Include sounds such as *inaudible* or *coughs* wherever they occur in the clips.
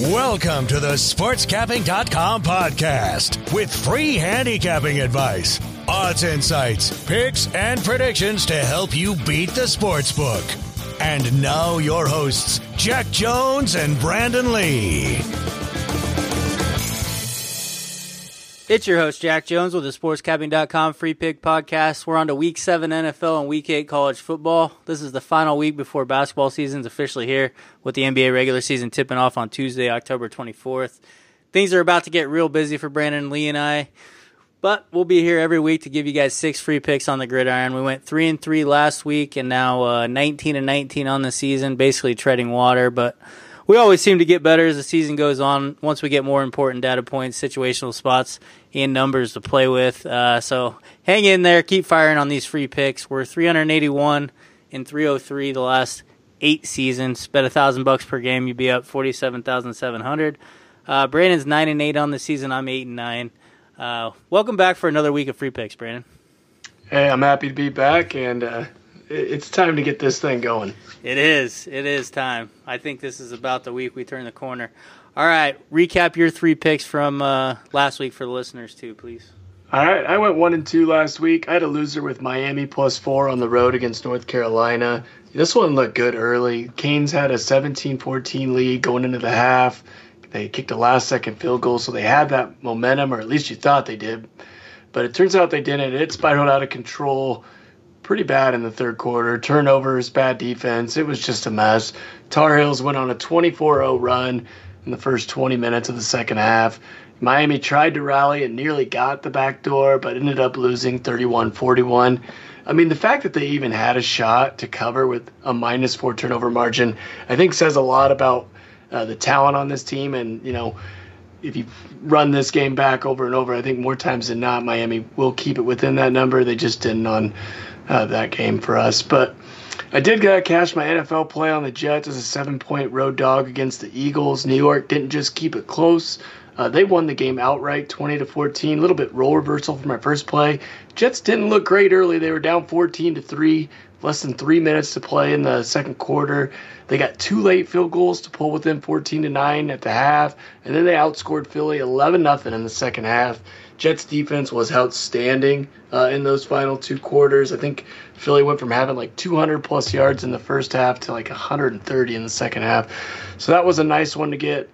Welcome to the SportsCapping.com podcast with free handicapping advice, odds insights, picks, and predictions to help you beat the sports book. And now, your hosts, Jack Jones and Brandon Lee. It's your host, Jack Jones, with the SportsCapping.com free pick podcast. We're on to week seven NFL and week eight college football. This is the final week before basketball season's officially here, with the NBA regular season tipping off on Tuesday, October 24th. Things are about to get real busy for Brandon Lee and I, but we'll be here every week to give you guys six free picks on the gridiron. We went three and three last week, and now uh, 19 and 19 on the season, basically treading water, but we always seem to get better as the season goes on. Once we get more important data points, situational spots, and numbers to play with. Uh, so hang in there, keep firing on these free picks. We're 381 and 303 the last eight seasons. Bet a thousand bucks per game, you'd be up 47,700. Uh, Brandon's nine and eight on the season. I'm eight and nine. Uh, welcome back for another week of free picks, Brandon. Hey, I'm happy to be back, and uh, it's time to get this thing going. It is. It is time. I think this is about the week we turn the corner. All right, recap your three picks from uh, last week for the listeners too, please. All right, I went one and two last week. I had a loser with Miami plus four on the road against North Carolina. This one looked good early. Canes had a 17-14 lead going into the half. They kicked a last-second field goal, so they had that momentum, or at least you thought they did. But it turns out they didn't. It spiraled out of control pretty bad in the third quarter. Turnovers, bad defense. It was just a mess. Tar Heels went on a 24 0 run in the first 20 minutes of the second half. Miami tried to rally and nearly got the back door, but ended up losing 31 41. I mean, the fact that they even had a shot to cover with a minus four turnover margin, I think says a lot about uh, the talent on this team. And, you know, if you run this game back over and over, I think more times than not, Miami will keep it within that number. They just didn't on uh, that game for us. But I did uh, cash my NFL play on the Jets as a seven point road dog against the Eagles. New York didn't just keep it close. Uh, they won the game outright, 20 to 14. A little bit role reversal for my first play. Jets didn't look great early. They were down 14 to three, less than three minutes to play in the second quarter. They got two late field goals to pull within 14 to nine at the half, and then they outscored Philly 11 nothing in the second half. Jets defense was outstanding uh, in those final two quarters. I think Philly went from having like 200 plus yards in the first half to like 130 in the second half. So that was a nice one to get.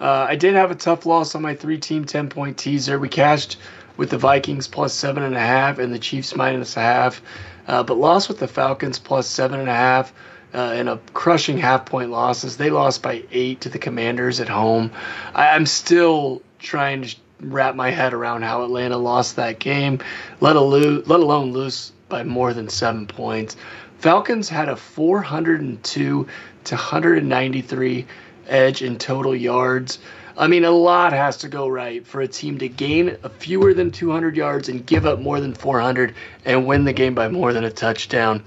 Uh, I did have a tough loss on my three team 10 point teaser. We cashed with the Vikings plus seven and a half and the Chiefs minus a half, uh, but lost with the Falcons plus seven and a half. Uh, in a crushing half point losses. They lost by eight to the Commanders at home. I, I'm still trying to wrap my head around how Atlanta lost that game, let, let alone lose by more than seven points. Falcons had a 402 to 193 edge in total yards. I mean, a lot has to go right for a team to gain fewer than 200 yards and give up more than 400 and win the game by more than a touchdown.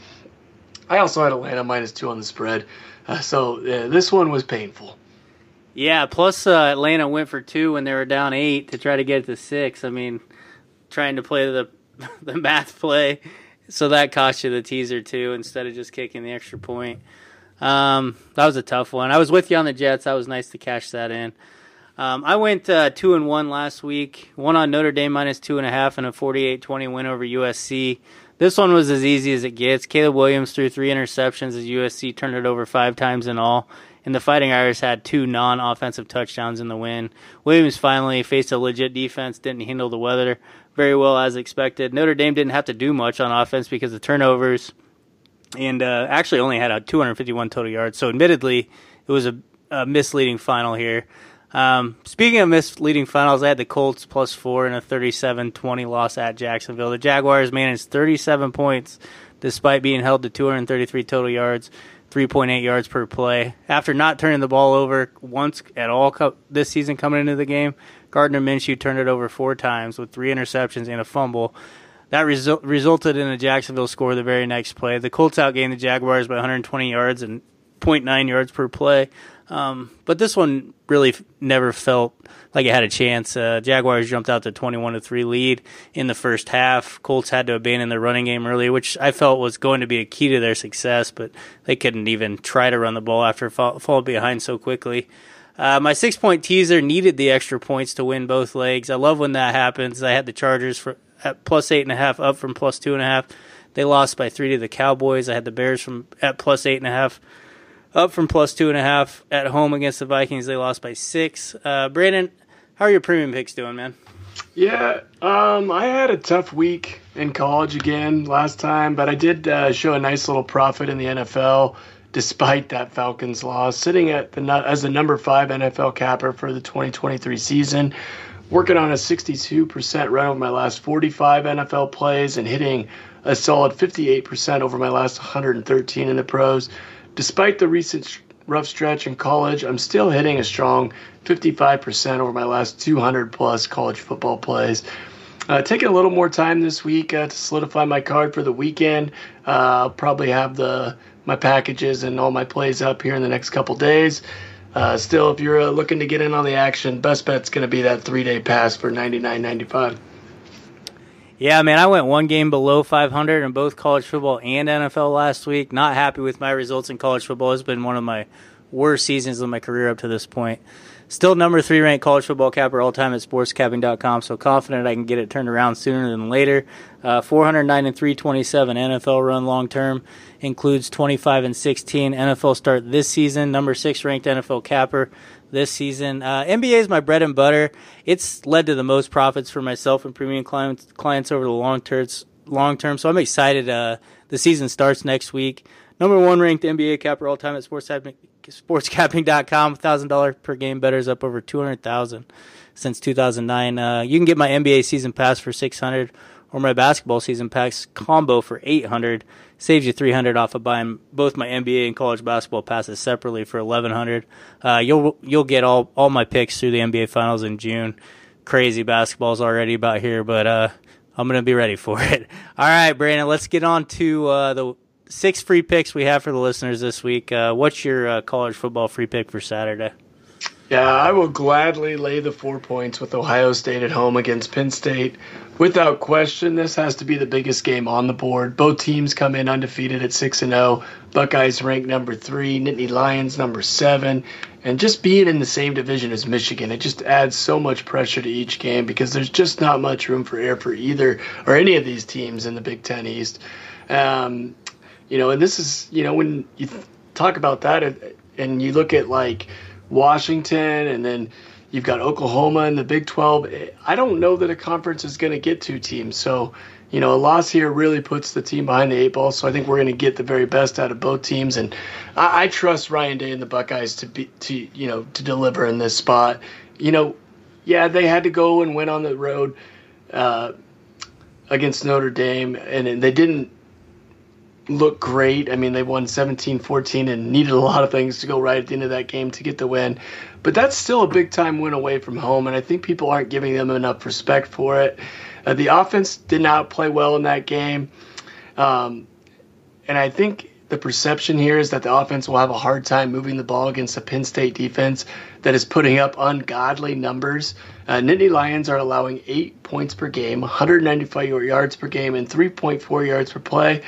I also had Atlanta minus two on the spread, uh, so uh, this one was painful. Yeah, plus uh, Atlanta went for two when they were down eight to try to get it to six. I mean, trying to play the *laughs* the math play, so that cost you the teaser too instead of just kicking the extra point. Um, that was a tough one. I was with you on the Jets. That was nice to cash that in. Um, I went uh, two and one last week. One on Notre Dame minus two and a half and a 48-20 win over USC. This one was as easy as it gets. Caleb Williams threw three interceptions as USC turned it over five times in all and the Fighting Irish had two non offensive touchdowns in the win. Williams finally faced a legit defense, didn't handle the weather very well as expected. Notre Dame didn't have to do much on offense because of turnovers and uh, actually only had a 251 total yards. So, admittedly, it was a, a misleading final here. Um, speaking of misleading finals, I had the Colts plus four in a 37 20 loss at Jacksonville. The Jaguars managed 37 points despite being held to 233 total yards. 3.8 yards per play. After not turning the ball over once at all co- this season coming into the game, Gardner Minshew turned it over four times with three interceptions and a fumble. That resu- resulted in a Jacksonville score the very next play. The Colts outgained the Jaguars by 120 yards and 0.9 yards per play. Um, but this one really f- never felt like it had a chance. Uh, Jaguars jumped out to 21 to 3 lead in the first half. Colts had to abandon their running game early, which I felt was going to be a key to their success, but they couldn't even try to run the ball after fall, fall behind so quickly. Uh, my six point teaser needed the extra points to win both legs. I love when that happens. I had the Chargers for at plus eight and a half, up from plus two and a half. They lost by three to the Cowboys. I had the Bears from at plus eight and a half, up from plus two and a half at home against the Vikings. They lost by six. Uh, Brandon, how are your premium picks doing, man? Yeah, um, I had a tough week in college again last time, but I did uh, show a nice little profit in the NFL despite that Falcons loss, sitting at the as the number five NFL capper for the 2023 season. Working on a 62% run over my last 45 NFL plays and hitting a solid 58% over my last 113 in the pros. Despite the recent rough stretch in college, I'm still hitting a strong 55% over my last 200 plus college football plays. Uh, taking a little more time this week uh, to solidify my card for the weekend. Uh, I'll probably have the my packages and all my plays up here in the next couple days. Uh, still, if you're uh, looking to get in on the action, best bet's going to be that three day pass for ninety nine ninety five. Yeah, man, I went one game below 500 in both college football and NFL last week. Not happy with my results in college football. It's been one of my worst seasons of my career up to this point. Still number three ranked college football capper all time at sportscapping.com, so confident I can get it turned around sooner than later. Uh, 409 and 327 NFL run long term includes 25 and 16 NFL start this season. Number six ranked NFL capper this season. Uh, NBA is my bread and butter. It's led to the most profits for myself and premium clients, clients over the long term. Long term, so I'm excited. Uh, the season starts next week. Number one ranked NBA capper all time at sportscapping, sportscapping.com. $1,000 per game betters up over 200000 since 2009. Uh, you can get my NBA season pass for 600 or my basketball season pass combo for 800 saves you 300 off of buying both my NBA and college basketball passes separately for 1100 uh, you'll you'll get all all my picks through the NBA finals in June crazy basketball's already about here but uh, I'm to be ready for *laughs* it all right Brandon let's get on to uh, the six free picks we have for the listeners this week. Uh, what's your uh, college football free pick for Saturday? Yeah, I will gladly lay the four points with Ohio State at home against Penn State. Without question, this has to be the biggest game on the board. Both teams come in undefeated at 6 and 0. Buckeyes ranked number 3, Nittany Lions number 7, and just being in the same division as Michigan, it just adds so much pressure to each game because there's just not much room for error for either or any of these teams in the Big 10 East. Um, you know, and this is, you know, when you talk about that and you look at like Washington and then you've got Oklahoma in the Big 12, I don't know that a conference is going to get two teams. So, you know, a loss here really puts the team behind the eight ball. So I think we're going to get the very best out of both teams, and I, I, trust Ryan Day and the Buckeyes to be to you know to deliver in this spot. You know, yeah, they had to go and win on the road uh, against Notre Dame, and they didn't look great. I mean, they won 17 14 and needed a lot of things to go right at the end of that game to get the win. But that's still a big time win away from home, and I think people aren't giving them enough respect for it. Uh, the offense did not play well in that game. Um, and I think the perception here is that the offense will have a hard time moving the ball against a Penn State defense that is putting up ungodly numbers. Uh, Nittany Lions are allowing eight points per game, 195 yards per game, and 3.4 yards per play.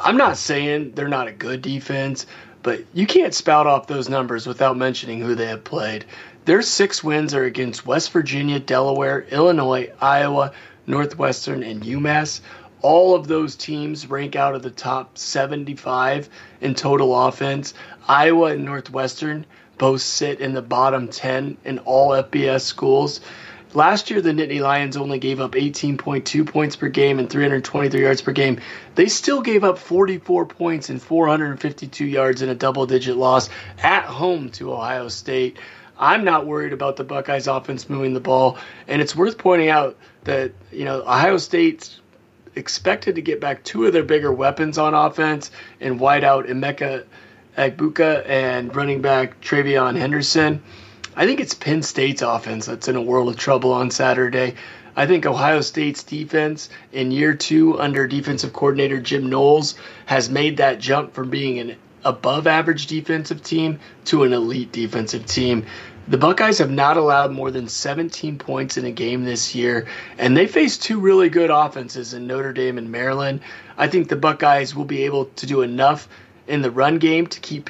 I'm not saying they're not a good defense, but you can't spout off those numbers without mentioning who they have played. Their six wins are against West Virginia, Delaware, Illinois, Iowa, Northwestern, and UMass. All of those teams rank out of the top 75 in total offense. Iowa and Northwestern both sit in the bottom 10 in all FBS schools. Last year, the Nittany Lions only gave up 18.2 points per game and 323 yards per game. They still gave up 44 points and 452 yards in a double digit loss at home to Ohio State. I'm not worried about the Buckeyes offense moving the ball. And it's worth pointing out that, you know, Ohio State's expected to get back two of their bigger weapons on offense in wideout Emeka Egbuka and running back TreVeyon Henderson. I think it's Penn State's offense that's in a world of trouble on Saturday. I think Ohio State's defense in year two under defensive coordinator Jim Knowles has made that jump from being an above average defensive team to an elite defensive team. The Buckeyes have not allowed more than 17 points in a game this year, and they face two really good offenses in Notre Dame and Maryland. I think the Buckeyes will be able to do enough in the run game to keep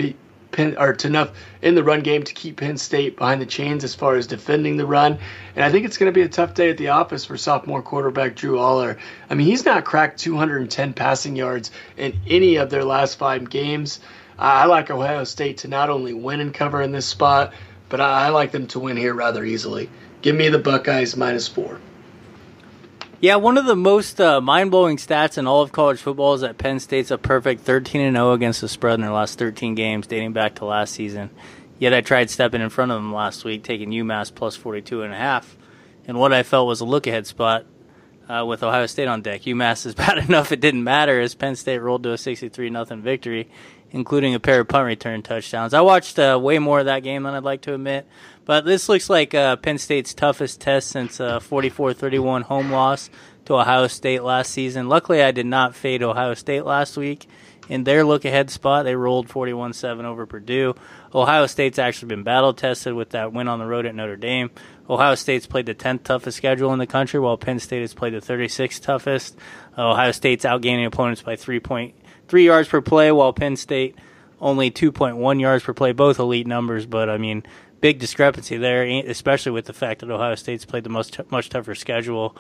Penn or enough in the run game to keep Penn State behind the chains as far as defending the run. And I think it's going to be a tough day at the office for sophomore quarterback Drew Allar. I mean, he's not cracked 210 passing yards in any of their last five games. I like Ohio State to not only win and cover in this spot, but I like them to win here rather easily. Give me the Buckeyes minus four. Yeah, one of the most uh, mind blowing stats in all of college football is that Penn State's a perfect 13 and 0 against the spread in their last 13 games, dating back to last season. Yet I tried stepping in front of them last week, taking UMass plus 42 and a half, and what I felt was a look ahead spot uh, with Ohio State on deck. UMass is *laughs* bad enough it didn't matter as Penn State rolled to a 63 0 victory, including a pair of punt return touchdowns. I watched uh, way more of that game than I'd like to admit, but this looks like uh, Penn State's toughest test since a 44 31 home loss to Ohio State last season. Luckily, I did not fade Ohio State last week. In their look ahead spot, they rolled 41 7 over Purdue. Ohio State's actually been battle tested with that win on the road at Notre Dame. Ohio State's played the 10th toughest schedule in the country, while Penn State has played the 36th toughest. Uh, Ohio State's outgaining opponents by 3.3 yards per play, while Penn State only 2.1 yards per play, both elite numbers, but I mean, big discrepancy there, especially with the fact that Ohio State's played the most much tougher schedule.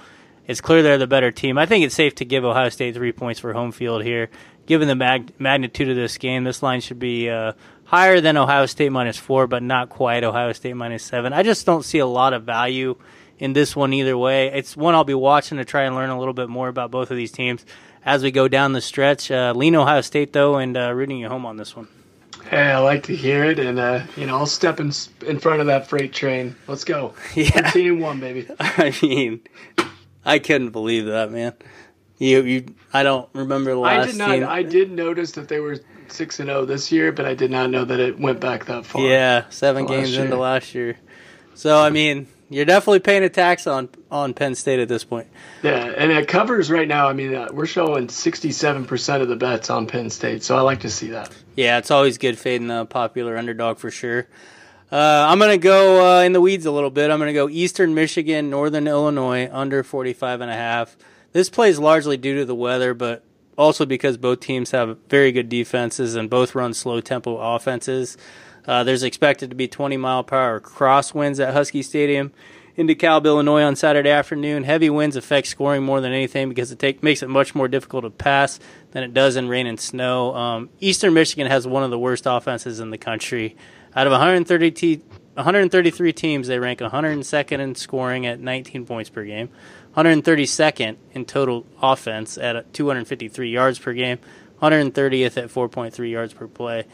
It's clear they're the better team. I think it's safe to give Ohio State three points for home field here. Given the mag- magnitude of this game, this line should be uh, higher than Ohio State minus four, but not quite Ohio State minus seven. I just don't see a lot of value in this one either way. It's one I'll be watching to try and learn a little bit more about both of these teams as we go down the stretch. Uh, lean Ohio State though, and uh, rooting you home on this one. Hey, I like to hear it, and uh, you know I'll step in in front of that freight train. Let's go. *laughs* Yeah, team one, baby. *laughs* I mean, I couldn't believe that, man. You, you, I don't remember the last. I did not. Team. I did notice that they were six and zero this year, but I did not know that it went back that far. Yeah, seven games into last year. So I mean, you're definitely paying a tax on on Penn State at this point. Yeah, and it covers right now. I mean, uh, we're showing 67% of the bets on Penn State, so I like to see that. Yeah, it's always good fading the popular underdog for sure. Uh, I'm going to go uh, in the weeds a little bit. I'm going to go Eastern Michigan, Northern Illinois, under 45 and a half. This play is largely due to the weather, but also because both teams have very good defenses and both run slow tempo offenses. Uh, there's expected to be 20 mile per hour crosswinds at Huskie Stadium in DeKalb, Illinois on Saturday afternoon. Heavy winds affect scoring more than anything because it take, makes it much more difficult to pass than it does in rain and snow. Um, Eastern Michigan has one of the worst offenses in the country. Out of 130 te- 133 teams, they rank 102nd in scoring at 19 points per game, 132nd in total offense at 253 yards per game, 130th at 4.3 yards per play.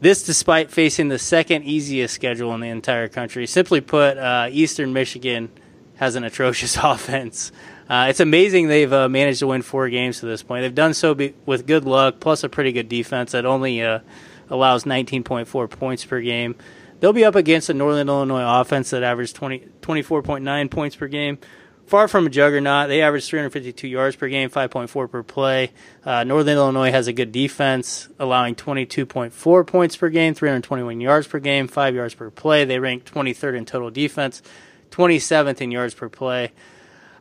This, despite facing the second easiest schedule in the entire country. Simply put, uh, Eastern Michigan has an atrocious *laughs* offense. Uh, it's amazing they've uh, managed to win four games to this point. They've done so be- with good luck, plus a pretty good defense that only uh, allows 19.4 points per game. They'll be up against a Northern Illinois offense that averages 20, 24.9 points per game. Far from a juggernaut, they average 352 yards per game, 5.4 per play. Uh, Northern Illinois has a good defense, allowing 22.4 points per game, 321 yards per game, 5 yards per play. They rank 23rd in total defense, 27th in yards per play.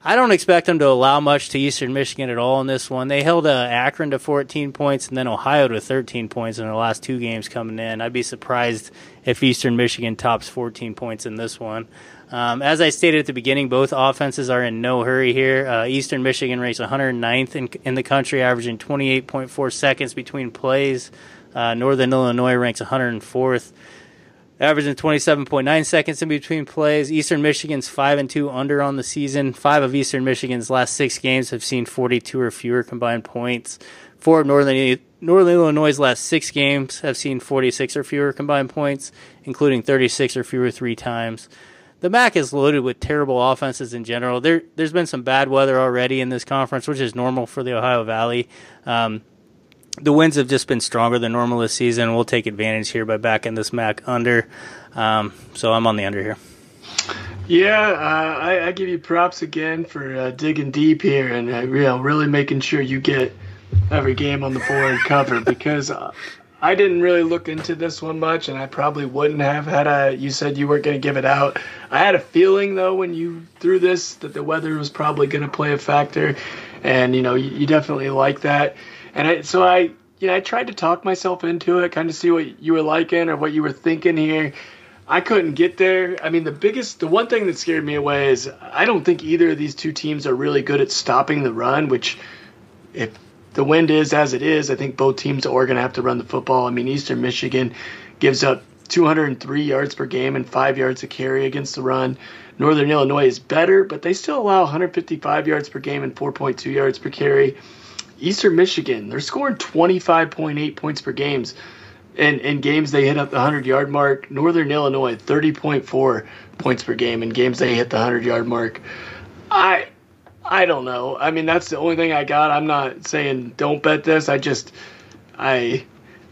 I don't expect them to allow much to Eastern Michigan at all in this one. They held uh, Akron to 14 points and then Ohio to 13 points in the last two games coming in. I'd be surprised if Eastern Michigan tops 14 points in this one. Um, as I stated at the beginning, both offenses are in no hurry here. Uh, Eastern Michigan ranks 109th in, in the country, averaging 28.4 seconds between plays. Uh, Northern Illinois ranks 104th averaging 27.9 seconds in between plays. Eastern Michigan's 5 and 2 under on the season. 5 of Eastern Michigan's last 6 games have seen 42 or fewer combined points. 4 of Northern Northern Illinois' last 6 games have seen 46 or fewer combined points, including 36 or fewer 3 times. The MAC is loaded with terrible offenses in general. There, there's been some bad weather already in this conference, which is normal for the Ohio Valley. Um, the winds have just been stronger than normal this season. We'll take advantage here by backing this MAC under. Um, so I'm on the under here. Yeah, uh, I, I, give you props again for uh, digging deep here and uh, you know, really making sure you get every game on the board *laughs* covered because uh, I didn't really look into this one much, and I probably wouldn't have had I. You said you weren't going to give it out. I had a feeling though when you threw this that the weather was probably going to play a factor, and you know you, you definitely like that. And I, so I, you know, I tried to talk myself into it, kind of see what you were liking or what you were thinking here. I couldn't get there. I mean, the biggest, the one thing that scared me away is I don't think either of these two teams are really good at stopping the run, which, if the wind is as it is, I think both teams are going to have to run the football. I mean, Eastern Michigan gives up 203 yards per game and five yards a carry against the run. Northern Illinois is better, but they still allow 155 yards per game and 4.2 yards per carry. Eastern Michigan, they're scoring 25.8 points per games. And in games they hit up the 100 yard mark. Northern Illinois, 30.4 points per game in games they hit the 100 yard mark. I I don't know. I mean, that's the only thing I got. I'm not saying don't bet this. I just I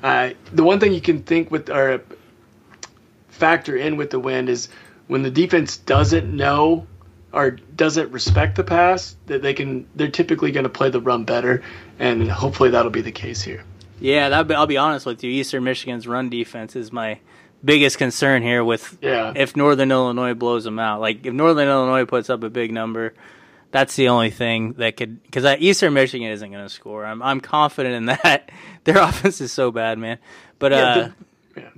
I the one thing you can think with or factor in with the wind is when the defense doesn't know or doesn't respect the pass, that they can they're typically going to play the run better, and hopefully that'll be the case here. Yeah, be, I'll be honest with you. Eastern Michigan's run defense is my biggest concern here. With yeah. if Northern Illinois blows them out, like if Northern Illinois puts up a big number, that's the only thing that could because Eastern Michigan isn't going to score. I'm I'm confident in *laughs* that. Their offense is so bad, man. But yeah, uh, the, yeah.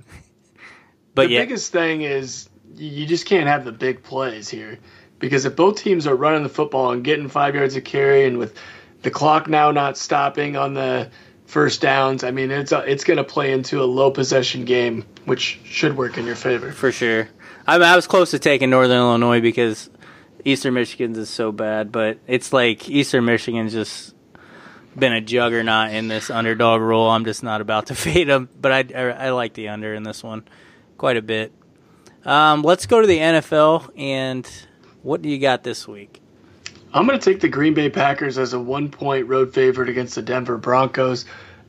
but the yeah. biggest thing is you just can't have the big plays here because if both teams are running the football and getting five yards of carry, and with the clock now not stopping on the first downs, I mean it's a, it's going to play into a low possession game, which should work in your favor for sure. I, mean, I was close to taking Northern Illinois because Eastern Michigan's is so bad, but it's like Eastern Michigan's just been a juggernaut in this underdog role. I'm just not about to *laughs* fade them, but I, I, I like the under in this one quite a bit. Um, let's go to the NFL and what do you got this week? I'm going to take the Green Bay Packers as a one point road favorite against the Denver Broncos.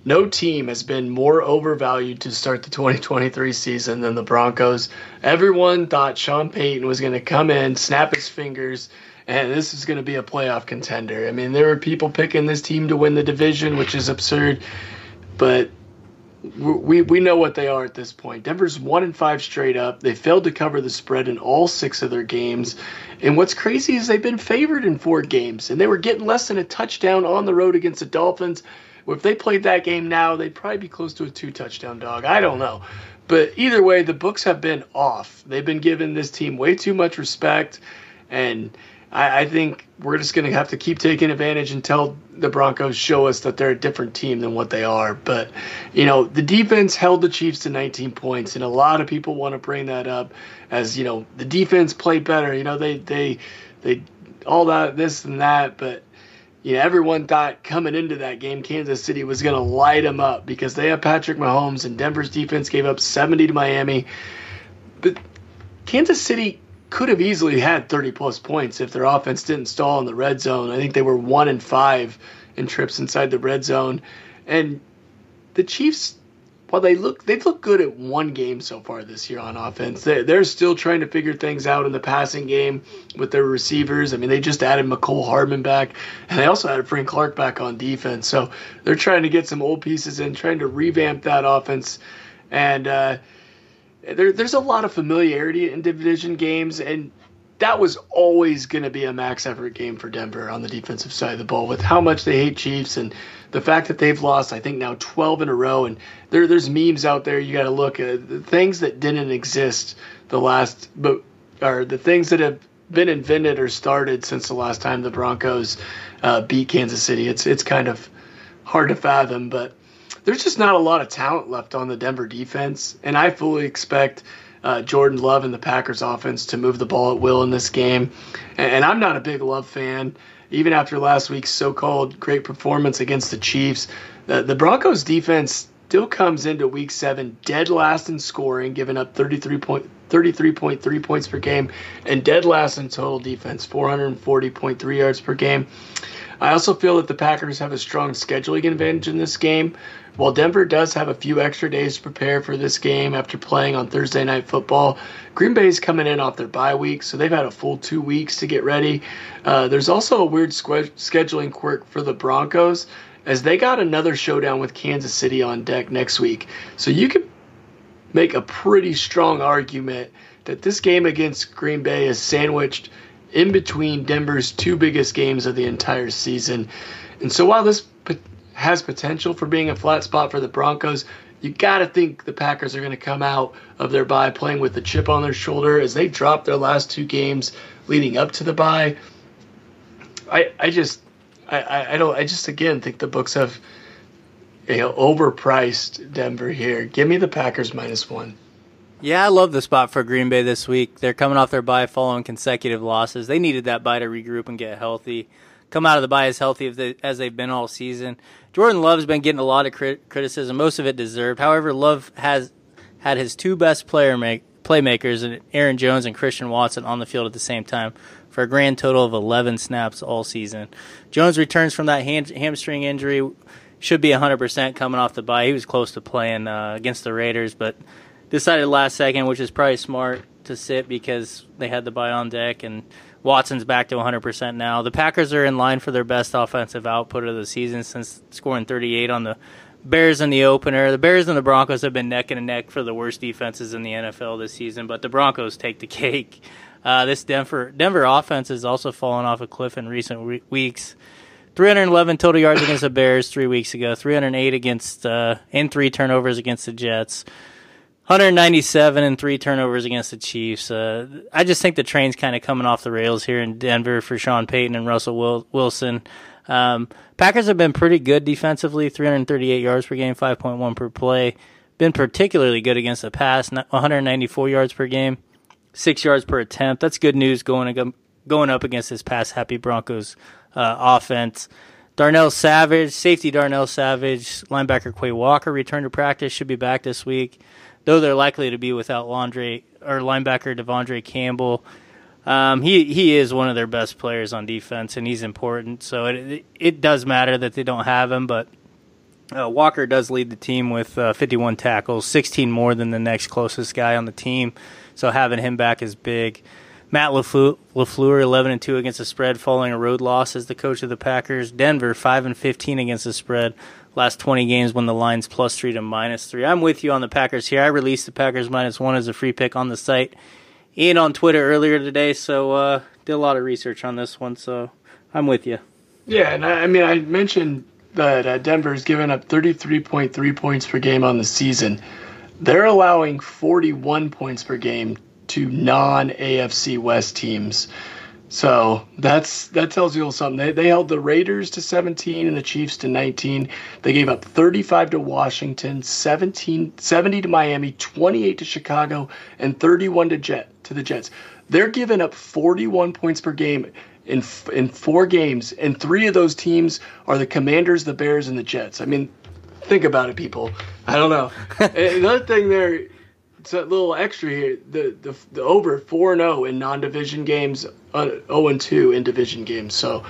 No team has been more overvalued to start the 2023 season than the Broncos. Everyone thought Sean Payton was going to come in, snap his fingers, and this is going to be a playoff contender. I mean, there were people picking this team to win the division, which is absurd, but we we know what they are at this point. Denver's one and five straight up. They failed to cover the spread in all six of their games. And what's crazy is they've been favored in four games, and they were getting less than a touchdown on the road against the Dolphins. If they played that game now, they'd probably be close to a two touchdown dog. I don't know. But either way, the books have been off. They've been giving this team way too much respect, and I, I think we're just going to have to keep taking advantage until the Broncos show us that they're a different team than what they are. But, you know, the defense held the Chiefs to 19 points, and a lot of people want to bring that up as, you know, the defense played better. You know, they, they, they, all that, this and that. But, you know, everyone thought coming into that game, Kansas City was going to light them up because they have Patrick Mahomes, and Denver's defense gave up 70 to Miami. But Kansas City could have easily had 30 plus points if their offense didn't stall in the red zone. I think they were one and five in trips inside the red zone, and the Chiefs. While they look, they've looked good at one game so far this year on offense. They're, they're still trying to figure things out in the passing game with their receivers. I mean, they just added Mecole Hardman back, and they also added Frank Clark back on defense. So they're trying to get some old pieces in, trying to revamp that offense. And uh, there, there's a lot of familiarity in division games, and that was always going to be a max effort game for Denver on the defensive side of the ball with how much they hate Chiefs and the fact that they've lost, I think, now 12 in a row. And there, there's memes out there you got to look at the things that didn't exist the last, but are the things that have been invented or started since the last time the Broncos uh, beat Kansas City. It's it's kind of hard to fathom, but there's just not a lot of talent left on the Denver defense, and I fully expect uh, Jordan Love and the Packers offense to move the ball at will in this game. And, and I'm not a big Love fan, even after last week's so-called great performance against the Chiefs. The, the Broncos defense still comes into Week Seven dead last in scoring, giving up 33 point. 33.3 points per game and dead last in total defense, 440.3 yards per game. I also feel that the Packers have a strong scheduling advantage in this game. While Denver does have a few extra days to prepare for this game after playing on Thursday Night Football, Green Bay is coming in off their bye week, so they've had a full two weeks to get ready. Uh, there's also a weird scheduling quirk for the Broncos as they got another showdown with Kansas City on deck next week. So you could make a pretty strong argument that this game against Green Bay is sandwiched in between Denver's two biggest games of the entire season. And so while this has potential for being a flat spot for the Broncos. You got to think the Packers are going to come out of their bye playing with the chip on their shoulder as they drop their last two games leading up to the bye. I I just I, I don't I just again think the books have you know, overpriced Denver here. Give me the Packers minus one. Yeah, I love the spot for Green Bay this week. They're coming off their bye following consecutive losses. They needed that bye to regroup and get healthy. Come out of the bye as healthy as, they, as they've been all season. Jordan Love's been getting a lot of crit- criticism, most of it deserved. However, Love has had his two best player make, playmakers, Aaron Jones and Christian Watson, on the field at the same time for a grand total of 11 snaps all season. Jones returns from that hamstring injury, should be 100% coming off the bye. He was close to playing uh, against the Raiders, but decided last second, which is probably smart to sit because they had the bye on deck and Watson's back to 100% now. The Packers are in line for their best offensive output of the season since scoring 38 on the Bears in the opener. The Bears and the Broncos have been neck and neck for the worst defenses in the NFL this season, but the Broncos take the cake. Uh, this Denver Denver offense has also fallen off a cliff in recent re- weeks. 311 total yards against the Bears three weeks ago. 308 against uh, and three turnovers against the Jets. 197 and three turnovers against the Chiefs. Uh, I just think the train's kind of coming off the rails here in Denver for Sean Payton and Russell Wil- Wilson. Um, Packers have been pretty good defensively, 338 yards per game, 5.1 per play. Been particularly good against the pass, 194 yards per game six yards per attempt. That's good news going going up against this pass happy Broncos uh, offense. Darnell Savage, safety Darnell Savage, linebacker Quay Walker returned to practice, should be back this week, though they're likely to be without Laundry or linebacker De'Vondre Campbell. Um, he he is one of their best players on defense, and he's important. So it it does matter that they don't have him, but uh, Walker does lead the team with uh, 51 tackles, 16 more than the next closest guy on the team. So having him back is big. Matt LaFleur, 11 and 2 against the spread following a road loss as the coach of the Packers. Denver 5 and 15 against the spread. Last 20 games when the line's plus 3 to minus 3. I'm with you on the Packers here. I released the Packers minus 1 as a free pick on the site and on Twitter earlier today, so uh, did a lot of research on this one, so I'm with you. Yeah, and I, I mean, I mentioned that uh, Denver's given up 33.3 points per game on the season. They're allowing 41 points per game to non AFC West teams. So that's that tells you something. They, they held the Raiders to 17 and the Chiefs to 19. They gave up 35 to Washington, 17, 70 to Miami, 28 to Chicago, and 31 to Jet to the Jets. They're giving up 41 points per game in in four games, and three of those teams are the Commanders, the Bears, and the Jets. I mean, think about it, people. I don't know. *laughs* Another thing there, it's a little extra here. The the, the over four and zero oh in non-division games, zero uh, oh and two in division games. So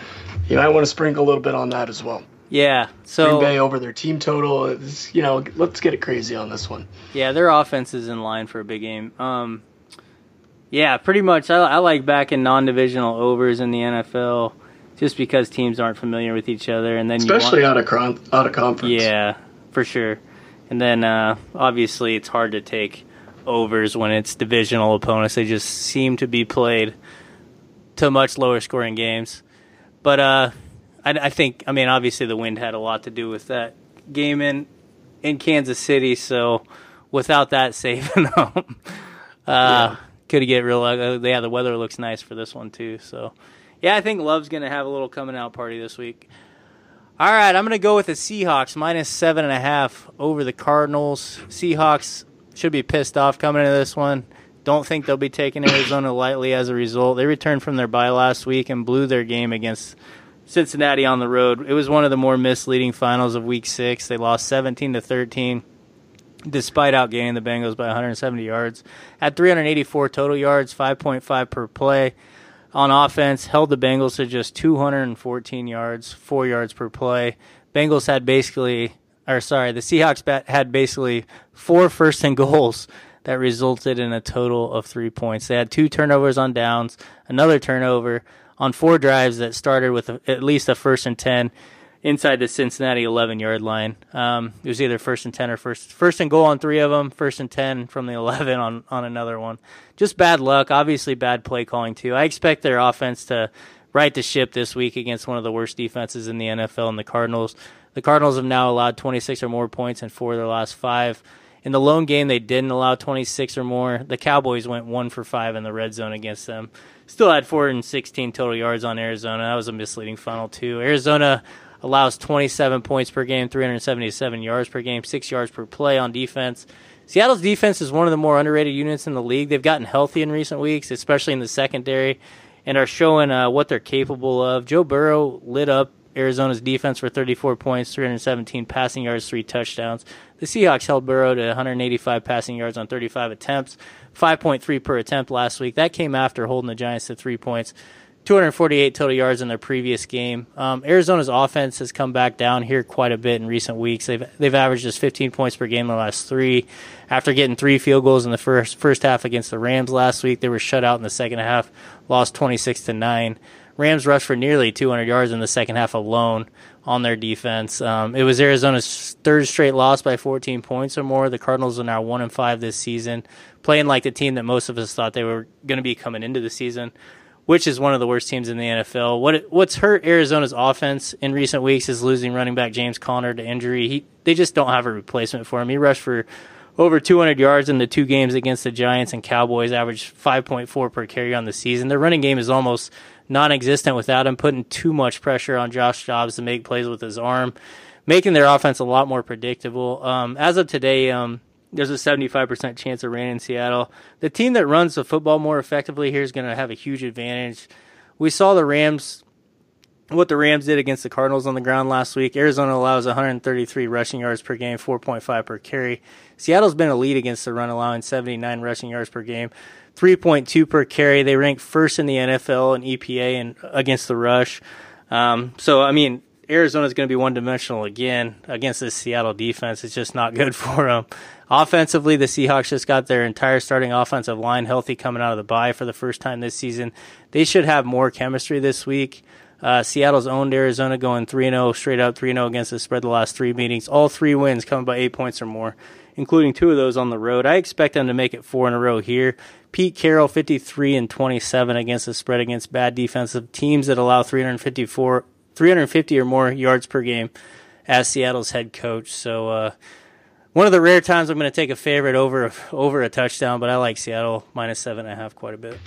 you might want to sprinkle a little bit on that as well. Yeah. So Green Bay over their team total. Is, you know, let's get it crazy on this one. Yeah, their offense is in line for a big game. Um, yeah, pretty much. I, I like backing non-divisional overs in the NFL just because teams aren't familiar with each other, and then especially want, out of con- out of conference. Yeah, for sure. And then uh, obviously it's hard to take overs when it's divisional opponents. They just seem to be played to much lower scoring games. But uh, I, I, think, I mean, obviously the wind had a lot to do with that game in in Kansas City. So without that saving *laughs* them, uh, yeah. could get real. Uh, yeah, the weather looks nice for this one too. So yeah, I think Love's gonna have a little coming out party this week. All right, I'm going to go with the Seahawks minus seven and a half over the Cardinals. Seahawks should be pissed off coming into this one. Don't think they'll be taking Arizona lightly as a result. They returned from their bye last week and blew their game against Cincinnati on the road. It was one of the more misleading finals of Week Six. They lost 17 to 13, despite outgaining the Bengals by 170 yards. At 384 total yards, 5.5 per play on offense, held the Bengals to just 214 yards, four yards per play. Bengals had basically, or sorry, the Seahawks bat had basically four first and goals that resulted in a total of three points. They had two turnovers on downs, another turnover on four drives that started with a, at least a first and 10 inside the Cincinnati 11 yard line. Um, it was either first and 10 or first first and goal on three of them, first and 10 from the *laughs* 11 on, on another one. Just bad luck, obviously bad play calling too. I expect their offense to right the ship this week against one of the worst defenses in the NFL and the Cardinals. The Cardinals have now allowed 26 or more points in four of their last five. In the lone game, they didn't allow 26 or more. The Cowboys went one for five in the red zone against them. Still had 416 total yards on Arizona. That was a misleading funnel, too. Arizona allows 27 points per game, 377 yards per game, six yards per play on defense. Seattle's defense is one of the more underrated units in the league. They've gotten healthy in recent weeks, especially in the secondary, and are showing uh, what they're capable of. Joe Burrow lit up Arizona's defense for 34 points, 317 passing yards, three touchdowns. The Seahawks held Burrow to 185 passing yards on 35 attempts, 5.3 per attempt last week. That came after holding the Giants to three points. 248 total yards in their previous game. Um, Arizona's offense has come back down here quite a bit in recent weeks. They've they've averaged just 15 points per game in the last three. After getting three field goals in the first first half against the Rams last week, they were shut out in the second half, lost 26 to nine. Rams rushed for nearly 200 yards in the second half alone on their defense. Um, it was Arizona's third straight loss by 14 points or more. The Cardinals are now one and five this season, playing like the team that most of us thought they were going to be coming into the season which is one of the worst teams in the NFL. What what's hurt Arizona's offense in recent weeks is losing running back James Conner to injury. He they just don't have a replacement for him. He rushed for over 200 yards in the two games against the Giants and Cowboys, averaged 5.4 per carry on the season. Their running game is almost non-existent without him, putting too much pressure on Josh Dobbs to make plays with his arm, making their offense a lot more predictable. Um, as of today, um, there's a 75% chance of rain in Seattle. The team that runs the football more effectively here is going to have a huge advantage. We saw the Rams, what the Rams did against the Cardinals on the ground last week. Arizona allows 133 rushing yards per game, 4.5 per carry. Seattle's been lead against the run, allowing 79 rushing yards per game, 3.2 per carry. They rank first in the NFL and EPA and against the rush. Um, so, I mean, Arizona's going to be one dimensional again against this Seattle defense. It's just not good *laughs* for them. Offensively, the Seahawks just got their entire starting offensive line healthy coming out of the bye for the first time this season. They should have more chemistry this week. Uh, Seattle's owned Arizona going 3 0, straight up 3 0 against the spread the last three meetings. All three wins coming by eight points or more, including two of those on the road. I expect them to make it four in a row here. Pete Carroll, 53 and 27 against the spread against bad defensive teams that allow 354, 350 or more yards per game as Seattle's head coach. So, uh, one of the rare times I'm going to take a favorite over over a touchdown, but I like Seattle minus seven and a half quite a bit.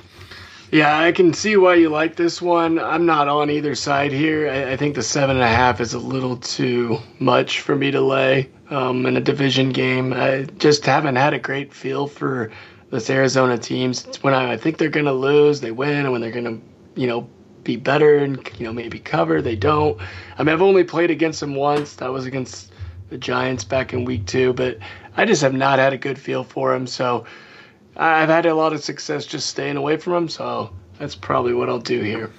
Yeah, I can see why you like this one. I'm not on either side here. I, I think the seven and a half is a little too much for me to lay um, in a division game. I just haven't had a great feel for this Arizona teams. It's when I, I think they're going to lose, they win, and when they're going to, you know, be better and you know maybe cover, they don't. I mean, I've only played against them once. That was against the Giants back in week two, but I just have not had a good feel for them. So I've had a lot of success just staying away from them. So that's probably what I'll do here.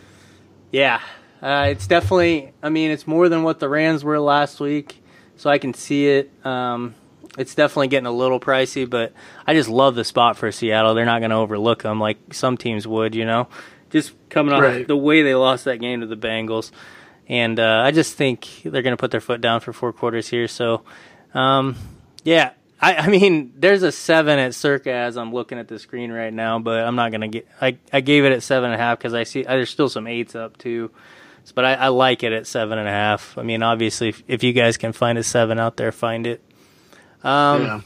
Yeah, uh, it's definitely. I mean, it's more than what the Rams were last week, so I can see it. Um, it's definitely getting a little pricey, but I just love the spot for Seattle. They're not going to overlook them like some teams would, you know. Just coming off right. the way they lost that game to the Bengals. And uh, I just think they're going to put their foot down for four quarters here. So, um, yeah, I, I, mean, there's a seven at Circa as I'm looking at the screen right now, but I'm not going to get. I, I gave it at seven and a half because I see there's still some eights up too. But I, I, like it at seven and a half. I mean, obviously, if, if you guys can find a seven out there, find it. Um, yeah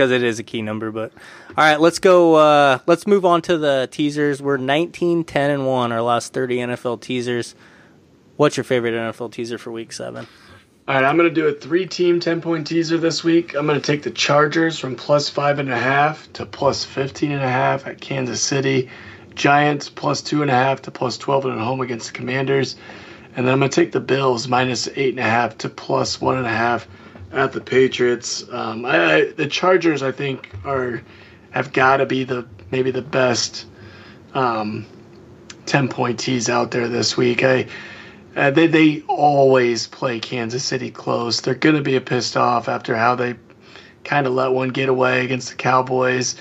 because it is a key number. But all right, let's go. Uh, let's move on to the teasers. We're 19, 10, and one. Our last 30 NFL teasers. What's your favorite NFL teaser for Week Seven? All right, I'm going to do a three-team 10-point teaser this week. I'm going to take the Chargers from plus five and a half to plus 15 and a half at Kansas City. Giants plus two and a half to plus 12 at home against the Commanders. And then I'm going to take the Bills minus eight and a half to plus one and a half at the Patriots. Um, I, I, the Chargers, I think, are have got to be the maybe the best um, ten point tees out there this week. I uh, they they always play Kansas City close. They're going to be pissed off after how they kind of let one get away against the Cowboys.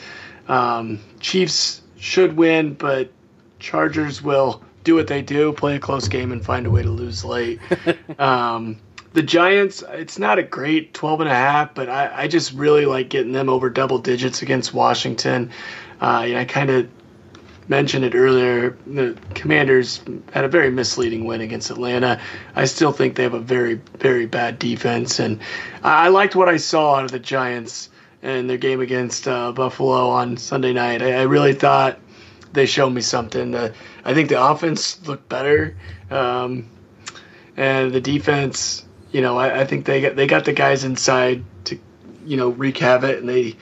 Um, Chiefs should win, but Chargers will do what they do, play a close game, and find a way to lose late. *laughs* um, the Giants, it's not a great 12 and a half, but I, I just really like getting them over double digits against Washington. Uh, I kind of mentioned it earlier. The Commanders had a very misleading win against Atlanta. I still think they have a very, very bad defense, and I liked what I saw out of the Giants in their game against uh, Buffalo on Sunday night. I, I, really thought they showed me something. Uh, I think the offense looked better, um, and the defense. You know, I, I think they got they got the guys inside to, you know, wreak havoc, and they.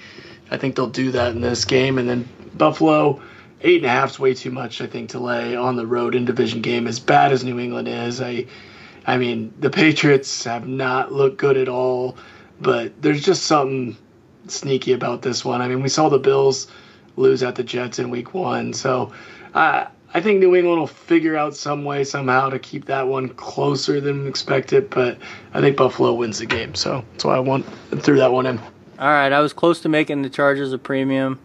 I think they'll do that in this game, and then Buffalo eight and a half is way too much, I think, to lay on the road in division game. As bad as New England is, I, I mean, the Patriots have not looked good at all, but there's just something sneaky about this one. I mean, we saw the Bills lose at the Jets in Week One, so I, I think New England will figure out some way somehow to keep that one closer than expected. But I think Buffalo wins the game, so that's why I want threw that one in. All right, I was close to making the Chargers a premium.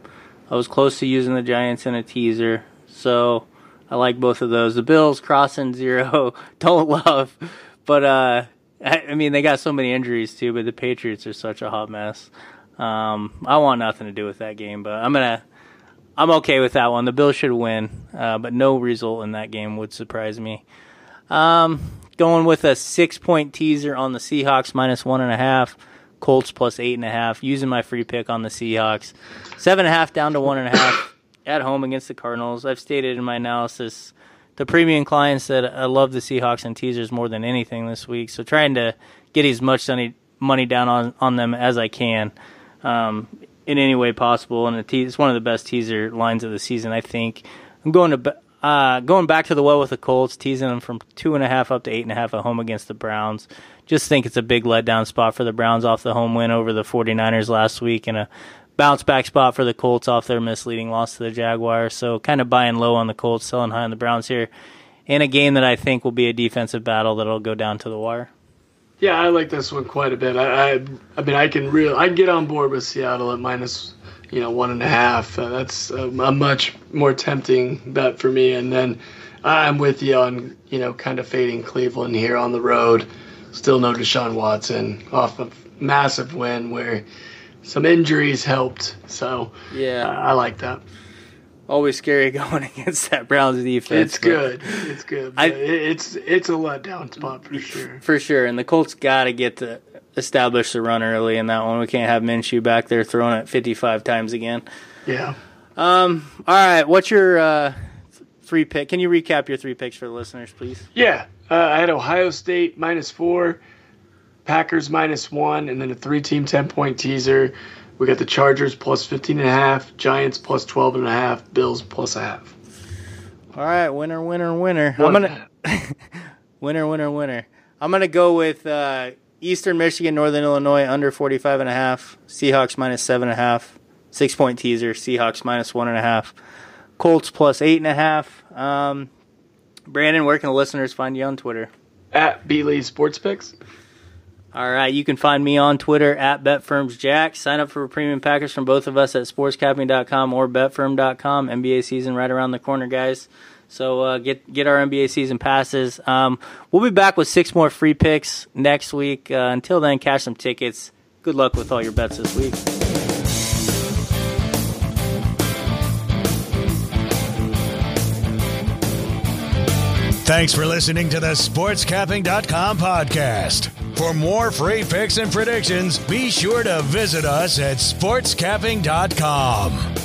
I was close to using the Giants in a teaser, so I like both of those. The Bills crossing zero, *laughs* don't love, but uh, I mean they got so many injuries too. But the Patriots are such a hot mess. Um, I want nothing to do with that game, but I'm gonna. I'm okay with that one. The Bills should win, uh, but no result in that game would surprise me. Um, going with a six point teaser on the Seahawks minus one and a half. Colts plus eight and a half. Using my free pick on the Seahawks, seven and a half down to one and a half *coughs* at home against the Cardinals. I've stated in my analysis the premium clients that I love the Seahawks and teasers more than anything this week. So trying to get as much money down on on them as I can. Um, in any way possible, and te- it's one of the best teaser lines of the season. I think I'm going to uh, going back to the well with the Colts, teasing them from two and a half up to eight and a half at home against the Browns just think it's a big letdown spot for the Browns off the home win over the 49ers last week and a bounce back spot for the Colts off their misleading loss to the Jaguars. So kind of buying low on the Colts, selling high on the Browns here in a game that I think will be a defensive battle that'll go down to the wire. Yeah, I like this one quite a bit. I, I, I mean, I can real, I get on board with Seattle at minus, you know, one and a half. Uh, that's a, a, much more tempting bet for me. And then I'm with you on, you know, kind of fading Cleveland here on the road. Still no Deshaun Watson off a massive win where some injuries helped. So yeah, uh, I like that. Always scary *laughs* going against that Browns defense. It's good. It's good. I, it's it's a letdown spot for sure. For sure, and the Colts got to get to establish the run early in that one. We can't have Minshew back there throwing it 55 times again. Yeah. Um. All right. What's your uh, three pick? Can you recap your three picks for the listeners, please? Yeah. Uh, I had Ohio State minus four, Packers minus one, and then a three-team ten-point teaser. We got the Chargers plus 15 and a half, Giants plus 12 and a half, Bills plus a half. All right, winner, winner, winner. One I'm gonna *laughs* winner, winner, winner. I'm gonna go with uh, Eastern Michigan, Northern Illinois under 45 and a half, Seahawks minus seven and a half, six point teaser, Seahawks minus one and a half, Colts plus eight and a half. Um, Brandon, where can the listeners find you on Twitter? At Beatley Sports Picks. All right, you can find me on Twitter at BetFirmsJack. Sign up for a premium package from both of us at sportscapping.com or betfirm.com. NBA season right around the corner, guys. So uh, get get our NBA season passes. Um, we'll be back with six more free picks next week. Uh, until then, cash some tickets. Good luck with all your bets this week. Thanks for listening to the SportsCapping.com podcast. For more free picks and predictions, be sure to visit us at SportsCapping.com.